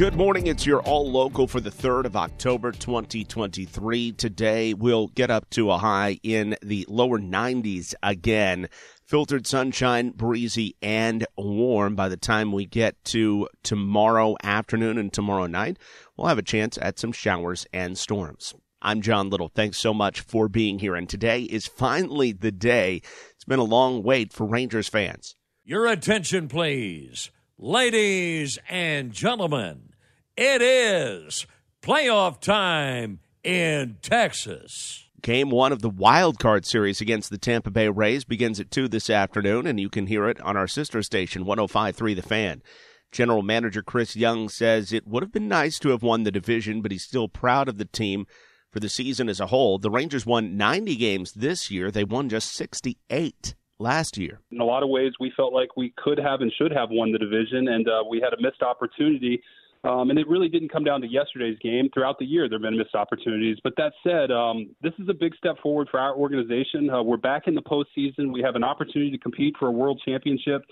Good morning. It's your all local for the 3rd of October 2023. Today we'll get up to a high in the lower 90s again. Filtered sunshine, breezy, and warm. By the time we get to tomorrow afternoon and tomorrow night, we'll have a chance at some showers and storms. I'm John Little. Thanks so much for being here. And today is finally the day. It's been a long wait for Rangers fans. Your attention, please. Ladies and gentlemen, it is playoff time in Texas. Game one of the wild card series against the Tampa Bay Rays begins at 2 this afternoon, and you can hear it on our sister station, 1053 The Fan. General Manager Chris Young says it would have been nice to have won the division, but he's still proud of the team for the season as a whole. The Rangers won 90 games this year, they won just 68 last year. In a lot of ways, we felt like we could have and should have won the division, and uh, we had a missed opportunity. Um, and it really didn't come down to yesterday's game. Throughout the year, there have been missed opportunities. But that said, um, this is a big step forward for our organization. Uh, we're back in the postseason. We have an opportunity to compete for a world championship.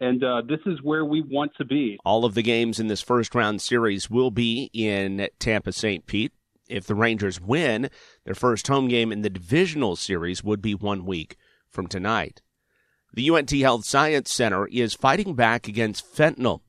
And uh, this is where we want to be. All of the games in this first round series will be in Tampa St. Pete if the Rangers win, their first home game in the divisional series would be one week from tonight. The UNT Health Science Center is fighting back against fentanyl,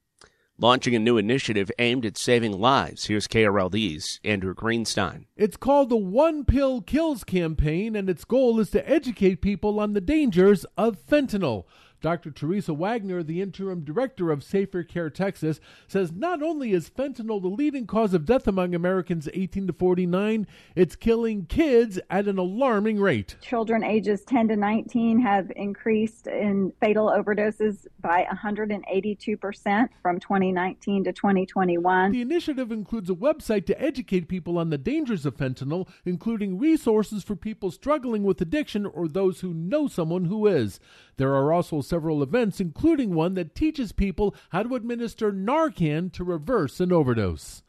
launching a new initiative aimed at saving lives. Here's KRLD's Andrew Greenstein. It's called the One Pill Kills campaign, and its goal is to educate people on the dangers of fentanyl. Dr. Teresa Wagner, the interim director of Safer Care Texas, says not only is fentanyl the leading cause of death among Americans 18 to 49, it's killing kids at an alarming rate. Children ages 10 to 19 have increased in fatal overdoses by 182% from 2019 to 2021. The initiative includes a website to educate people on the dangers of fentanyl, including resources for people struggling with addiction or those who know someone who is. There are also several events, including one that teaches people how to administer Narcan to reverse an overdose.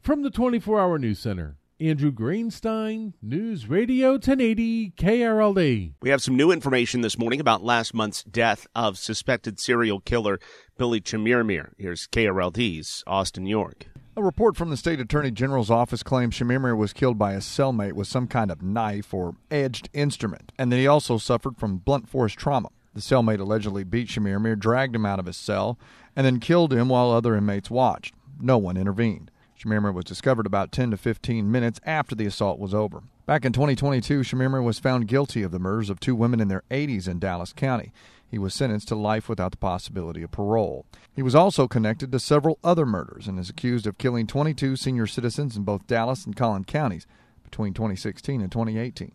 From the 24 Hour News Center, Andrew Greenstein, News Radio 1080 KRLD. We have some new information this morning about last month's death of suspected serial killer Billy Chemirmir. Here's KRLD's Austin York. A report from the state attorney general's office claims Chemirmir was killed by a cellmate with some kind of knife or edged instrument, and that he also suffered from blunt force trauma. The cellmate allegedly beat Chemirmir, dragged him out of his cell, and then killed him while other inmates watched. No one intervened. Chemirmir was discovered about 10 to 15 minutes after the assault was over. Back in 2022, Chemirmir was found guilty of the murders of two women in their 80s in Dallas County. He was sentenced to life without the possibility of parole. He was also connected to several other murders and is accused of killing 22 senior citizens in both Dallas and Collin counties between 2016 and 2018.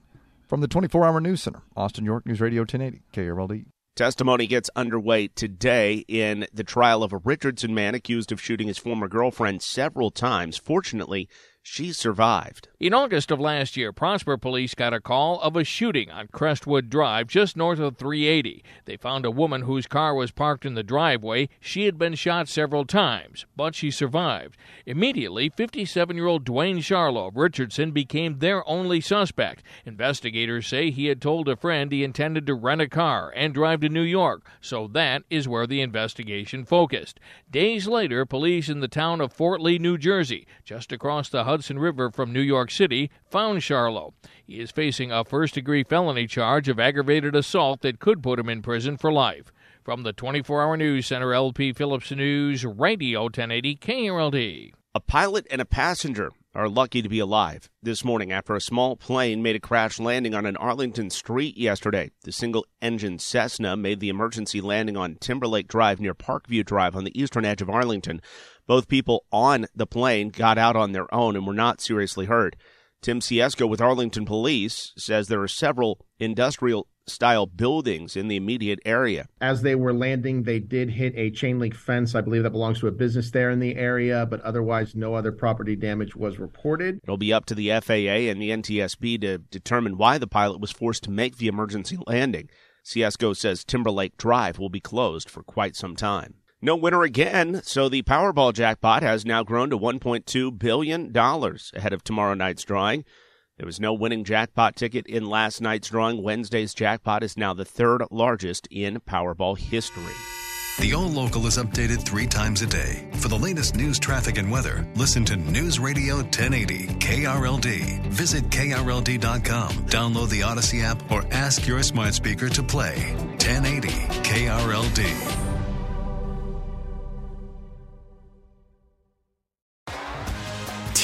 From the 24 Hour News Center, Austin York News Radio 1080, KRLD. Testimony gets underway today in the trial of a Richardson man accused of shooting his former girlfriend several times. Fortunately, she survived. In August of last year, Prosper police got a call of a shooting on Crestwood Drive just north of 380. They found a woman whose car was parked in the driveway. She had been shot several times, but she survived. Immediately, 57 year old Dwayne Charlo of Richardson became their only suspect. Investigators say he had told a friend he intended to rent a car and drive to New York, so that is where the investigation focused. Days later, police in the town of Fort Lee, New Jersey, just across the Hudson River from New York City found Charlo. He is facing a first degree felony charge of aggravated assault that could put him in prison for life. From the 24 hour news center, LP Phillips News, Radio 1080 KRLD. A pilot and a passenger are lucky to be alive this morning after a small plane made a crash landing on an Arlington street yesterday. The single engine Cessna made the emergency landing on Timberlake Drive near Parkview Drive on the eastern edge of Arlington. Both people on the plane got out on their own and were not seriously hurt. Tim Siesko with Arlington Police says there are several industrial style buildings in the immediate area. As they were landing, they did hit a chain link fence. I believe that belongs to a business there in the area, but otherwise, no other property damage was reported. It'll be up to the FAA and the NTSB to determine why the pilot was forced to make the emergency landing. Siesko says Timberlake Drive will be closed for quite some time. No winner again, so the Powerball jackpot has now grown to $1.2 billion ahead of tomorrow night's drawing. There was no winning jackpot ticket in last night's drawing. Wednesday's jackpot is now the third largest in Powerball history. The All Local is updated three times a day. For the latest news, traffic, and weather, listen to News Radio 1080 KRLD. Visit KRLD.com, download the Audacy app, or ask your smart speaker to play 1080 KRLD.